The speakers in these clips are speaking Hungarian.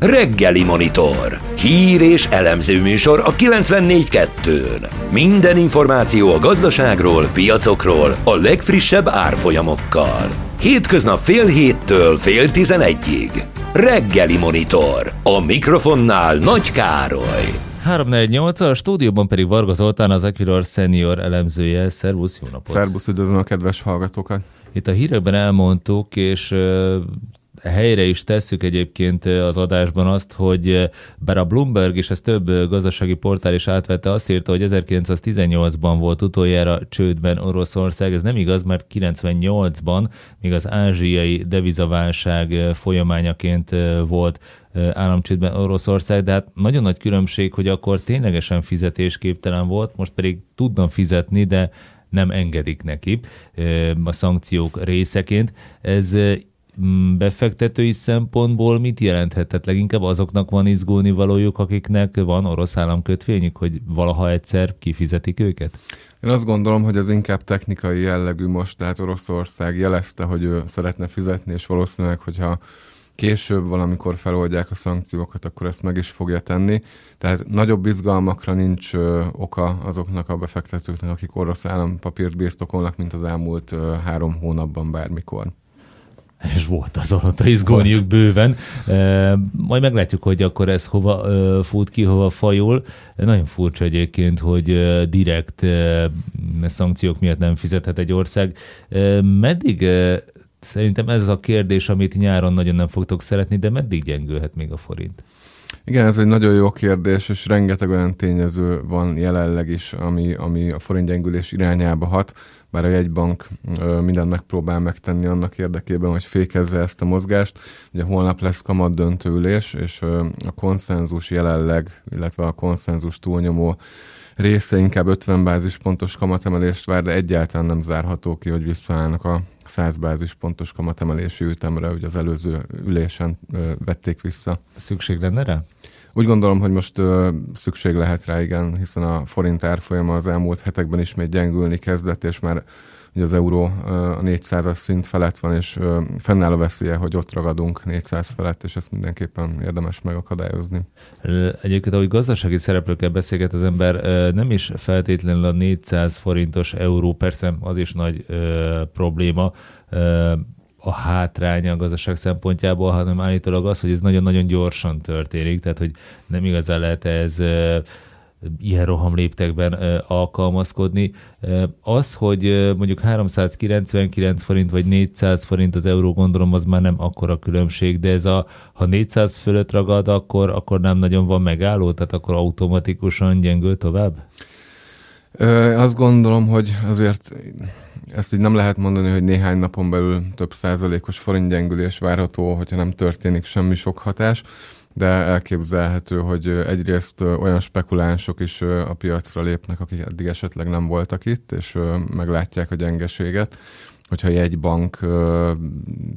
Reggeli Monitor. Hír és elemző műsor a 94.2-n. Minden információ a gazdaságról, piacokról, a legfrissebb árfolyamokkal. Hétköznap fél héttől fél tizenegyig. Reggeli Monitor. A mikrofonnál Nagy Károly. 348 a stúdióban pedig Varga Zoltán, az Equilor senior elemzője. Szervusz, jó napot! Szervusz, üdvözlöm a kedves hallgatókat! Itt a hírekben elmondtuk, és helyre is tesszük egyébként az adásban azt, hogy bár a Bloomberg és ez több gazdasági portál is átvette, azt írta, hogy 1918-ban volt utoljára csődben Oroszország. Ez nem igaz, mert 98-ban még az ázsiai devizaválság folyamányaként volt államcsődben Oroszország, de hát nagyon nagy különbség, hogy akkor ténylegesen fizetésképtelen volt, most pedig tudna fizetni, de nem engedik neki a szankciók részeként. Ez befektetői szempontból mit jelenthet? Leginkább azoknak van izgulni valójuk, akiknek van orosz államkötvényük, hogy valaha egyszer kifizetik őket? Én azt gondolom, hogy ez inkább technikai jellegű most, tehát Oroszország jelezte, hogy ő szeretne fizetni, és valószínűleg, hogyha később valamikor feloldják a szankciókat, akkor ezt meg is fogja tenni. Tehát nagyobb izgalmakra nincs ö, oka azoknak a befektetőknek, akik orosz állampapírt birtokolnak, mint az elmúlt ö, három hónapban bármikor és volt azóta izgulniuk bőven. E, majd meglátjuk, hogy akkor ez hova e, fut ki, hova fajul. Nagyon furcsa egyébként, hogy e, direkt e, szankciók miatt nem fizethet egy ország. E, meddig e, Szerintem ez a kérdés, amit nyáron nagyon nem fogtok szeretni, de meddig gyengülhet még a forint? Igen, ez egy nagyon jó kérdés, és rengeteg olyan tényező van jelenleg is, ami, ami a forint gyengülés irányába hat bár a jegybank mindent megpróbál megtenni annak érdekében, hogy fékezze ezt a mozgást. Ugye holnap lesz kamat döntőülés, és a konszenzus jelenleg, illetve a konszenzus túlnyomó része inkább 50 bázispontos kamatemelést vár, de egyáltalán nem zárható ki, hogy visszaállnak a 100 bázispontos kamatemelési ütemre, hogy az előző ülésen vették vissza. Szükség lenne rá? Úgy gondolom, hogy most ö, szükség lehet rá, igen, hiszen a forint árfolyama az elmúlt hetekben ismét gyengülni kezdett, és már ugye az euró a 400-as szint felett van, és fennáll a veszélye, hogy ott ragadunk 400 felett, és ezt mindenképpen érdemes megakadályozni. Egyébként, ahogy gazdasági szereplőkkel beszélget az ember, nem is feltétlenül a 400 forintos euró, persze az is nagy probléma, a hátránya a gazdaság szempontjából, hanem állítólag az, hogy ez nagyon-nagyon gyorsan történik, tehát hogy nem igazán lehet ez ilyen rohamléptekben alkalmazkodni. Az, hogy mondjuk 399 forint vagy 400 forint az euró, gondolom, az már nem akkora különbség, de ez a, ha 400 fölött ragad, akkor, akkor nem nagyon van megálló, tehát akkor automatikusan gyengül tovább? Azt gondolom, hogy azért ezt így nem lehet mondani, hogy néhány napon belül több százalékos forintgyengülés várható, hogyha nem történik semmi sok hatás, de elképzelhető, hogy egyrészt olyan spekulánsok is a piacra lépnek, akik eddig esetleg nem voltak itt, és meglátják a gyengeséget, hogyha egy bank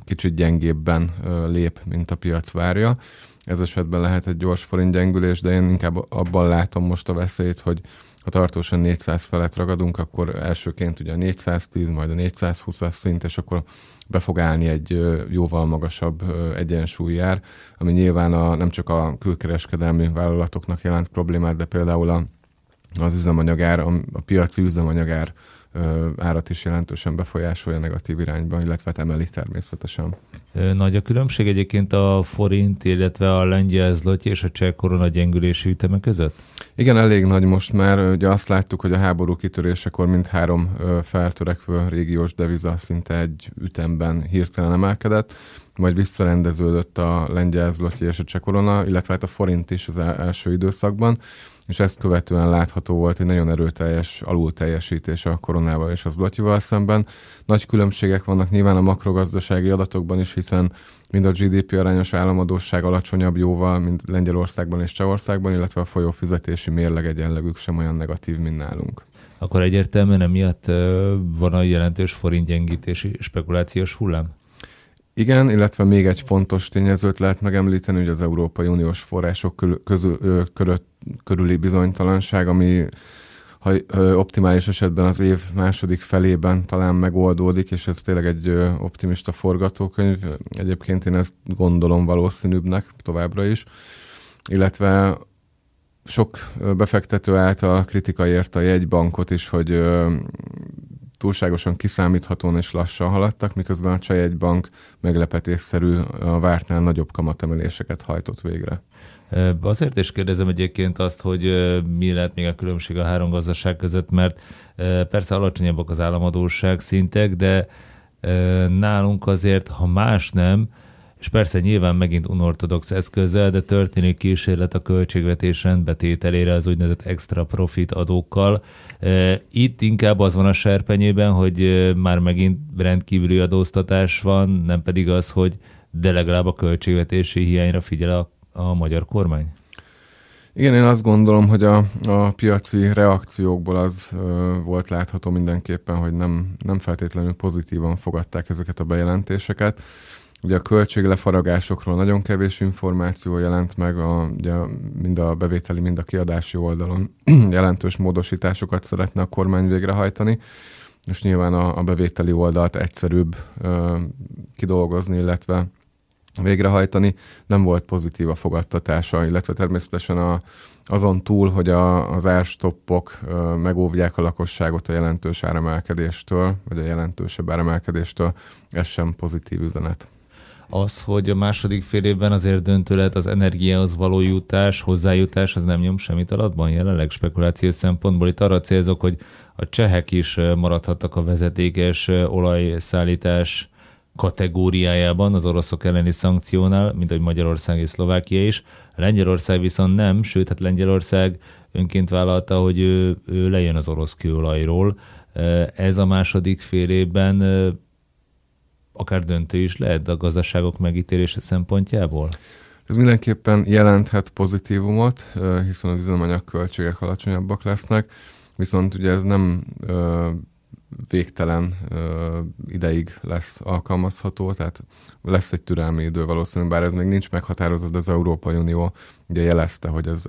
kicsit gyengébben lép, mint a piac várja. Ez esetben lehet egy gyors forintgyengülés, de én inkább abban látom most a veszélyt, hogy ha tartósan 400 felett ragadunk, akkor elsőként ugye a 410, majd a 420-as szint, és akkor be fog állni egy jóval magasabb egyensúlyjár, ami nyilván a, nem csak a külkereskedelmi vállalatoknak jelent problémát, de például a, az üzemanyagár, a, piaci üzemanyagár árat is jelentősen befolyásolja negatív irányba, illetve hát emeli természetesen. Nagy a különbség egyébként a forint, illetve a lengyel zloty és a cseh korona gyengülési üteme között? Igen, elég nagy most már. Ugye azt láttuk, hogy a háború kitörésekor mind három feltörekvő régiós deviza szinte egy ütemben hirtelen emelkedett, majd visszarendeződött a lengyel zloty és a cseh korona, illetve hát a forint is az első időszakban és ezt követően látható volt egy nagyon erőteljes alulteljesítés a koronával és az lotyival szemben. Nagy különbségek vannak nyilván a makrogazdasági adatokban is, hiszen mind a GDP arányos államadóság alacsonyabb jóval, mint Lengyelországban és Csehországban, illetve a folyófizetési mérleg egyenlegük sem olyan negatív, mint nálunk. Akkor egyértelműen emiatt van a jelentős forintgyengítési spekulációs hullám? Igen, illetve még egy fontos tényezőt lehet megemlíteni, hogy az Európai Uniós források közül, közül, körül, körüli bizonytalanság, ami ha optimális esetben az év második felében talán megoldódik, és ez tényleg egy optimista forgatókönyv. Egyébként én ezt gondolom valószínűbbnek továbbra is. Illetve sok befektető által kritika érte a jegybankot is, hogy túlságosan kiszámíthatóan és lassan haladtak, miközben a Csajegybank meglepetésszerű a vártnál nagyobb kamatemeléseket hajtott végre. Azért is kérdezem egyébként azt, hogy mi lehet még a különbség a három gazdaság között, mert persze alacsonyabbak az államadóság szintek, de nálunk azért, ha más nem, és persze nyilván megint unortodox eszközzel, de történik kísérlet a költségvetés rendbetételére az úgynevezett extra profit adókkal. Itt inkább az van a serpenyében, hogy már megint rendkívüli adóztatás van, nem pedig az, hogy de legalább a költségvetési hiányra figyel a, a magyar kormány? Igen, én azt gondolom, hogy a, a piaci reakciókból az ö, volt látható mindenképpen, hogy nem, nem feltétlenül pozitívan fogadták ezeket a bejelentéseket. Ugye a költséglefaragásokról nagyon kevés információ jelent meg, a, ugye mind a bevételi, mind a kiadási oldalon jelentős módosításokat szeretne a kormány végrehajtani, és nyilván a, a bevételi oldalt egyszerűbb ö, kidolgozni, illetve végrehajtani. Nem volt pozitív a fogadtatása, illetve természetesen a, azon túl, hogy a, az árstoppok ö, megóvják a lakosságot a jelentős áremelkedéstől, vagy a jelentősebb áremelkedéstől, ez sem pozitív üzenet az, hogy a második fél évben azért döntő lehet az energiához való jutás, hozzájutás, az nem nyom semmit alatban jelenleg spekuláció szempontból. Itt arra célzok, hogy a csehek is maradhattak a vezetékes olajszállítás kategóriájában az oroszok elleni szankciónál, mint ahogy Magyarország és Szlovákia is. Lengyelország viszont nem, sőt, hát Lengyelország önként vállalta, hogy ő, ő lejön az orosz kőolajról. Ez a második fél évben akár döntő is lehet a gazdaságok megítélése szempontjából? Ez mindenképpen jelenthet pozitívumot, hiszen az üzemanyag költségek alacsonyabbak lesznek, viszont ugye ez nem végtelen ideig lesz alkalmazható, tehát lesz egy türelmi idő valószínűleg, bár ez még nincs meghatározva, de az Európai Unió ugye jelezte, hogy ez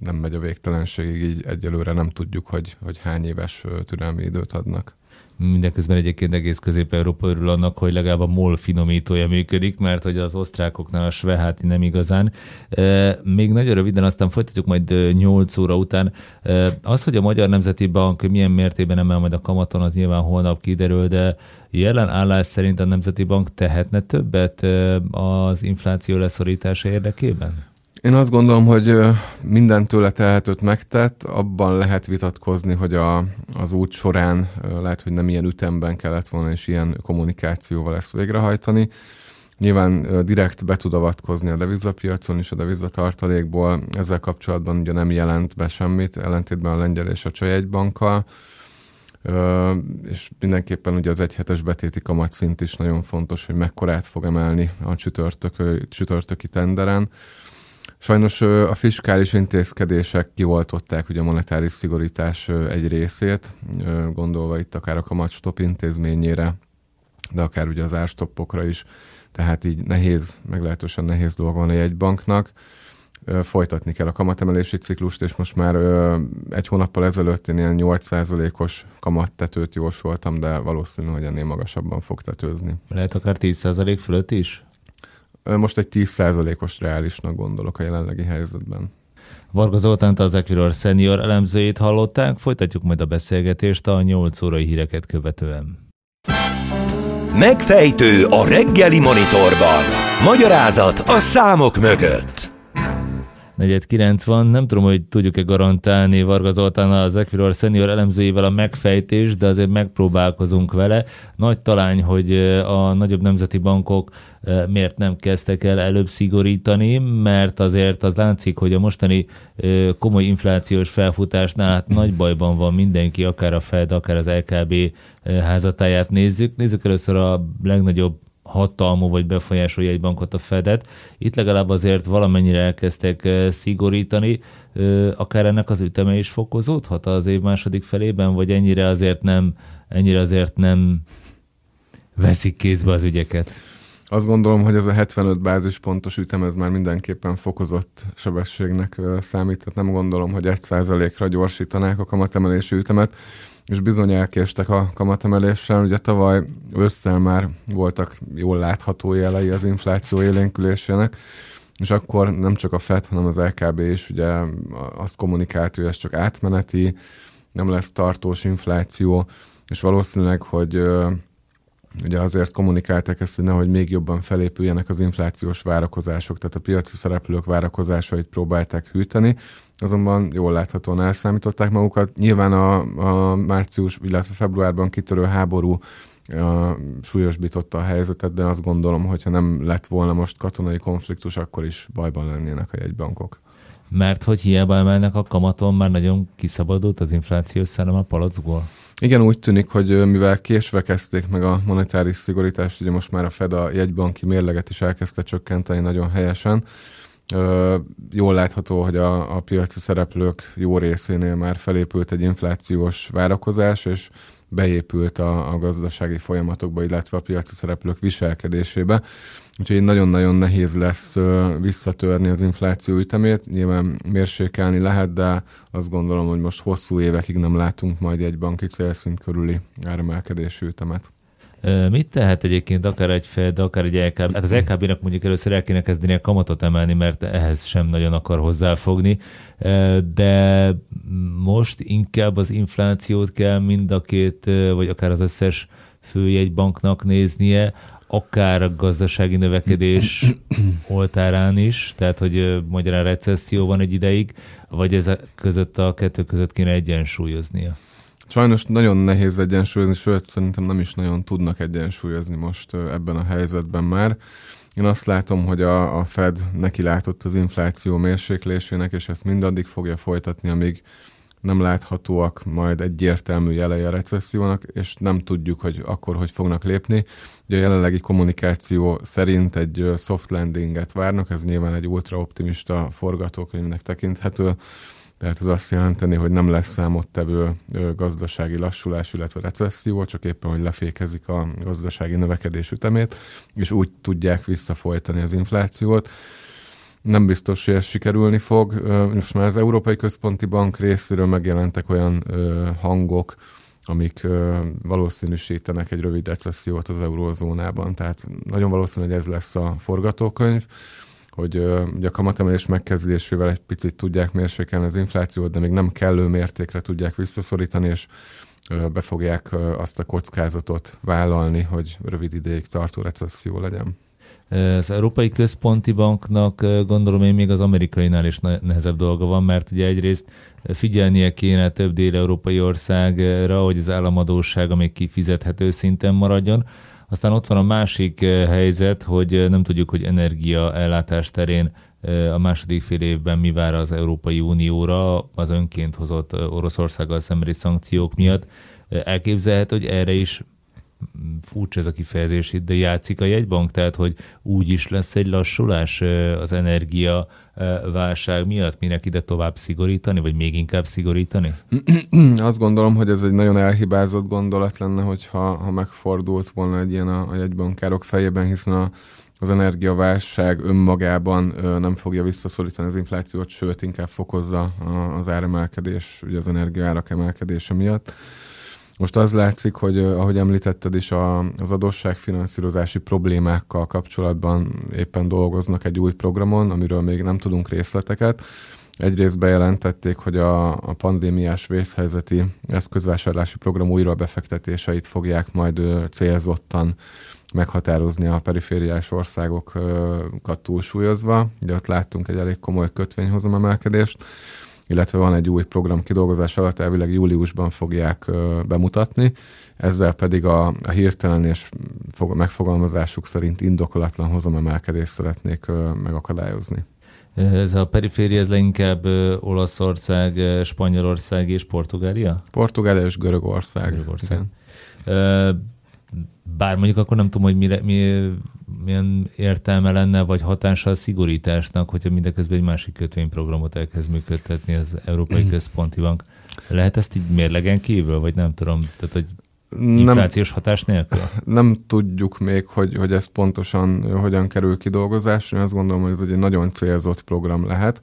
nem megy a végtelenségig, így egyelőre nem tudjuk, hogy, hogy hány éves türelmi időt adnak. Mindeközben egyébként egész Közép-Európa örül annak, hogy legalább a MOL finomítója működik, mert hogy az osztrákoknál a sveháti nem igazán. Még nagyon röviden, aztán folytatjuk majd 8 óra után. Az, hogy a Magyar Nemzeti Bank milyen mértében emel majd a kamaton, az nyilván holnap kiderül, de jelen állás szerint a Nemzeti Bank tehetne többet az infláció leszorítása érdekében? Én azt gondolom, hogy minden tőle tehetőt megtett, abban lehet vitatkozni, hogy a, az út során lehet, hogy nem ilyen ütemben kellett volna, és ilyen kommunikációval ezt végrehajtani. Nyilván direkt be tud avatkozni a devizapiacon és a devizatartalékból. Ezzel kapcsolatban ugye nem jelent be semmit, ellentétben a lengyel és a csajegybankkal. és mindenképpen ugye az egyhetes betéti kamatszint is nagyon fontos, hogy mekkorát fog emelni a csütörtök, csütörtöki tenderen. Sajnos a fiskális intézkedések kioltották ugye a monetáris szigorítás egy részét, gondolva itt akár a kamatstop intézményére, de akár ugye az árstoppokra is, tehát így nehéz, meglehetősen nehéz dolga van egy banknak. Folytatni kell a kamatemelési ciklust, és most már egy hónappal ezelőtt én ilyen 8%-os kamattetőt jósoltam, de valószínű, hogy ennél magasabban fog tetőzni. Lehet akár 10% fölött is? Most egy 10%-os reálisnak gondolok a jelenlegi helyzetben. Varga Zoltánt az Equilor senior elemzőjét hallották, folytatjuk majd a beszélgetést a 8 órai híreket követően. Megfejtő a reggeli monitorban. Magyarázat a számok mögött. 490, nem tudom, hogy tudjuk-e garantálni Varga Zoltán az Equilor senior elemzőivel a megfejtés, de azért megpróbálkozunk vele. Nagy talány, hogy a nagyobb nemzeti bankok miért nem kezdtek el előbb szigorítani, mert azért az látszik, hogy a mostani komoly inflációs felfutásnál hát nagy bajban van mindenki, akár a Fed, akár az LKB házatáját nézzük. Nézzük először a legnagyobb hatalmú vagy befolyásolja egy bankot a Fedet. Itt legalább azért valamennyire elkezdtek szigorítani, akár ennek az üteme is fokozódhat az év második felében, vagy ennyire azért nem, ennyire azért nem veszik kézbe az ügyeket? Azt gondolom, hogy ez a 75 bázispontos ütem, ez már mindenképpen fokozott sebességnek számít, tehát nem gondolom, hogy 1%-ra gyorsítanák a kamatemelési ütemet, és bizony elkéstek a kamatemeléssel. Ugye tavaly ősszel már voltak jól látható jelei az infláció élénkülésének, és akkor nem csak a FED, hanem az LKB is ugye azt kommunikált, hogy ez csak átmeneti, nem lesz tartós infláció, és valószínűleg, hogy ugye azért kommunikálták ezt, hogy nehogy még jobban felépüljenek az inflációs várakozások, tehát a piaci szereplők várakozásait próbálták hűteni, azonban jól láthatóan elszámították magukat. Nyilván a, a március, illetve februárban kitörő háború a, súlyosbította a helyzetet, de azt gondolom, hogyha nem lett volna most katonai konfliktus, akkor is bajban lennének a jegybankok. Mert hogy hiába emelnek a kamaton, már nagyon kiszabadult az inflációs szellem a palackból? Igen, úgy tűnik, hogy mivel késve kezdték meg a monetáris szigorítást, ugye most már a Fed a jegybanki mérleget is elkezdte csökkenteni nagyon helyesen, Jól látható, hogy a, a piaci szereplők jó részénél már felépült egy inflációs várakozás, és beépült a, a gazdasági folyamatokba, illetve a piaci szereplők viselkedésébe. Úgyhogy nagyon-nagyon nehéz lesz visszatörni az infláció ütemét. Nyilván mérsékelni lehet, de azt gondolom, hogy most hosszú évekig nem látunk majd egy banki célszint körüli áremelkedésű ütemet. Mit tehet egyébként akár egy Fed, akár egy LKB? Hát az LKB-nak mondjuk először el kéne kezdeni a kamatot emelni, mert ehhez sem nagyon akar hozzáfogni, de most inkább az inflációt kell mind a két, vagy akár az összes főjegybanknak néznie, akár a gazdasági növekedés oltárán is, tehát hogy magyarán recesszió van egy ideig, vagy ez között a kettő között kéne egyensúlyoznia? Sajnos nagyon nehéz egyensúlyozni, sőt szerintem nem is nagyon tudnak egyensúlyozni most ebben a helyzetben már. Én azt látom, hogy a, a Fed neki látott az infláció mérséklésének, és ezt mindaddig fogja folytatni, amíg nem láthatóak majd egyértelmű jelei a recessziónak, és nem tudjuk, hogy akkor hogy fognak lépni. Ugye a jelenlegi kommunikáció szerint egy soft landinget várnak, ez nyilván egy ultra optimista forgatókönyvnek tekinthető, tehát ez azt jelenteni, hogy nem lesz számottevő gazdasági lassulás, illetve recesszió, csak éppen, hogy lefékezik a gazdasági növekedés ütemét, és úgy tudják visszafolytani az inflációt. Nem biztos, hogy ez sikerülni fog. Most már az Európai Központi Bank részéről megjelentek olyan hangok, amik valószínűsítenek egy rövid recessziót az eurózónában. Tehát nagyon valószínű, hogy ez lesz a forgatókönyv hogy ugye a kamatemelés megkezdésével egy picit tudják mérsékelni az inflációt, de még nem kellő mértékre tudják visszaszorítani, és be fogják azt a kockázatot vállalni, hogy rövid ideig tartó recesszió legyen. Az Európai Központi Banknak gondolom én még az amerikainál is nehezebb dolga van, mert ugye egyrészt figyelnie kéne több dél-európai országra, hogy az államadósága még kifizethető szinten maradjon, aztán ott van a másik eh, helyzet, hogy eh, nem tudjuk, hogy energia ellátás terén eh, a második fél évben mi vár az Európai Unióra az önként hozott Oroszországgal szembeni szankciók miatt. Elképzelhető, hogy erre is furcsa ez a kifejezés itt, de játszik a jegybank, tehát hogy úgy is lesz egy lassulás az energia válság miatt, minek ide tovább szigorítani, vagy még inkább szigorítani? Azt gondolom, hogy ez egy nagyon elhibázott gondolat lenne, hogyha ha megfordult volna egy ilyen a, a jegybankárok fejében, hiszen a, az energiaválság önmagában ö, nem fogja visszaszorítani az inflációt, sőt, inkább fokozza a, az áremelkedés, ugye az energiaárak emelkedése miatt. Most az látszik, hogy ahogy említetted is, a, az adósságfinanszírozási problémákkal kapcsolatban éppen dolgoznak egy új programon, amiről még nem tudunk részleteket. Egyrészt bejelentették, hogy a, a pandémiás vészhelyzeti eszközvásárlási program újra befektetéseit fogják majd célzottan meghatározni a perifériás országokat túlsúlyozva. Ugye ott láttunk egy elég komoly kötvényhozamemelkedést illetve van egy új program kidolgozás alatt, elvileg júliusban fogják bemutatni, ezzel pedig a, a hirtelen és fog, megfogalmazásuk szerint indokolatlan hozamemelkedést szeretnék megakadályozni. Ez a periféria, ez leginkább Olaszország, Spanyolország és Portugália? Portugália és Görögország. Görögország. Bár mondjuk akkor nem tudom, hogy mire, mi, milyen értelme lenne, vagy hatása a szigorításnak, hogyha mindeközben egy másik kötvényprogramot elkezd működtetni az Európai Központi Bank. Lehet ezt így mérlegen kívül, vagy nem tudom? Tehát, hogy Inflációs nem, hatás nélkül? Nem tudjuk még, hogy, hogy ez pontosan hogyan kerül kidolgozásra. Én azt gondolom, hogy ez egy nagyon célzott program lehet.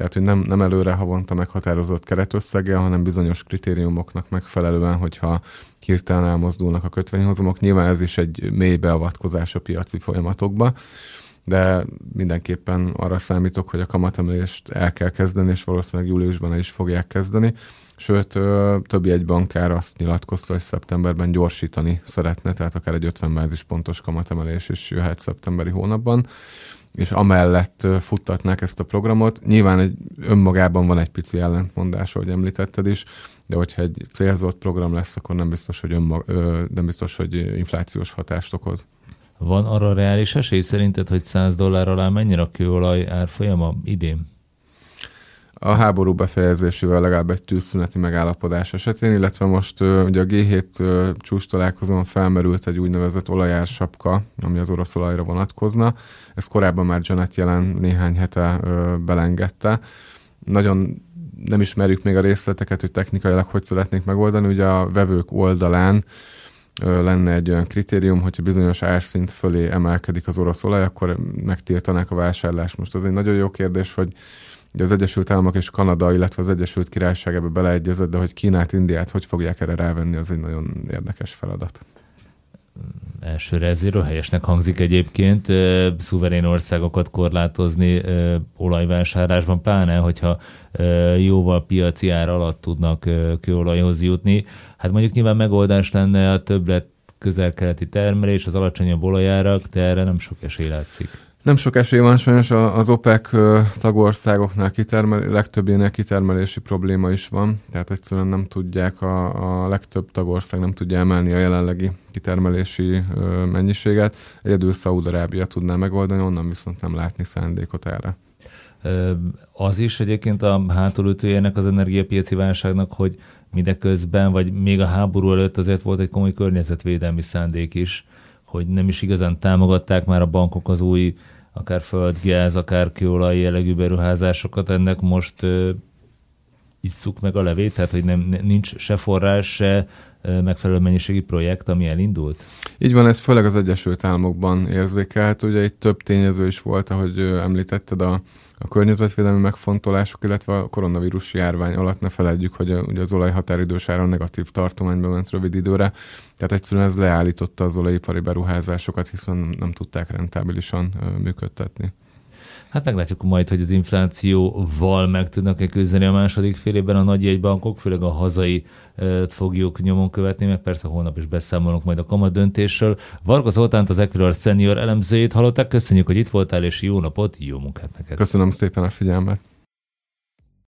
Tehát, hogy nem, nem előre havonta meghatározott keretösszeggel, hanem bizonyos kritériumoknak megfelelően, hogyha hirtelen elmozdulnak a kötvényhozamok. Nyilván ez is egy mély beavatkozás a piaci folyamatokba, de mindenképpen arra számítok, hogy a kamatemelést el kell kezdeni, és valószínűleg júliusban el is fogják kezdeni. Sőt, többi egy bankár azt nyilatkozta, hogy szeptemberben gyorsítani szeretne, tehát akár egy 50 bázispontos kamatemelés is jöhet szeptemberi hónapban és amellett futtatnák ezt a programot. Nyilván egy, önmagában van egy pici ellentmondás, ahogy említetted is, de hogyha egy célzott program lesz, akkor nem biztos, hogy, önmag, nem biztos, hogy inflációs hatást okoz. Van arra reális esély szerinted, hogy 100 dollár alá mennyire a kőolaj árfolyama idén? A háború befejezésével legalább egy tűzszüneti megállapodás esetén, illetve most ugye a G7 csúcs találkozón felmerült egy úgynevezett olajársapka, ami az orosz olajra vonatkozna. Ezt korábban már Janet jelen néhány hete belengedte. Nagyon nem ismerjük még a részleteket, hogy technikailag hogy szeretnék megoldani. Ugye a vevők oldalán lenne egy olyan kritérium, hogyha bizonyos árszint fölé emelkedik az orosz olaj, akkor megtiltanák a vásárlást. Most az egy nagyon jó kérdés, hogy Ugye az Egyesült Államok és Kanada, illetve az Egyesült Királyság ebbe beleegyezett, de hogy Kínát, Indiát hogy fogják erre rávenni, az egy nagyon érdekes feladat. Elsőre ezért helyesnek hangzik egyébként szuverén országokat korlátozni olajvásárlásban, pláne, hogyha jóval piaci ár alatt tudnak kőolajhoz jutni. Hát mondjuk nyilván megoldás lenne a többlet közel-keleti termelés, az alacsonyabb olajárak, de erre nem sok esély látszik. Nem sok esély van sajnos, az OPEC tagországoknál kitermel, legtöbbének kitermelési probléma is van, tehát egyszerűen nem tudják, a, a legtöbb tagország nem tudja emelni a jelenlegi kitermelési mennyiséget. Egyedül Szaúd-Arábia tudná megoldani, onnan viszont nem látni szándékot erre. Az is egyébként a hátulütőjének az energiapiaci válságnak, hogy mindeközben, vagy még a háború előtt azért volt egy komoly környezetvédelmi szándék is, hogy nem is igazán támogatták már a bankok az új akár földgáz, akár kőolaj jellegű beruházásokat, ennek most ö, isszuk meg a levét, tehát hogy nem, nincs se forrás, se megfelelő mennyiségi projekt, ami elindult? Így van, ez főleg az Egyesült Államokban érzékelt. Ugye itt több tényező is volt, ahogy említetted, a, a környezetvédelmi megfontolások, illetve a koronavírus járvány alatt ne feledjük, hogy a, ugye az olajhatáridős ára negatív tartományba ment rövid időre, tehát egyszerűen ez leállította az olajipari beruházásokat, hiszen nem tudták rentábilisan működtetni. Hát meglátjuk majd, hogy az inflációval meg tudnak-e küzdeni a második fél évben a nagy jegybankok, főleg a hazai fogjuk nyomon követni, meg persze holnap is beszámolunk majd a kamat döntésről. Varga Zoltánt, az Equilor senior elemzőjét hallották. Köszönjük, hogy itt voltál, és jó napot, jó munkát neked. Köszönöm szépen a figyelmet.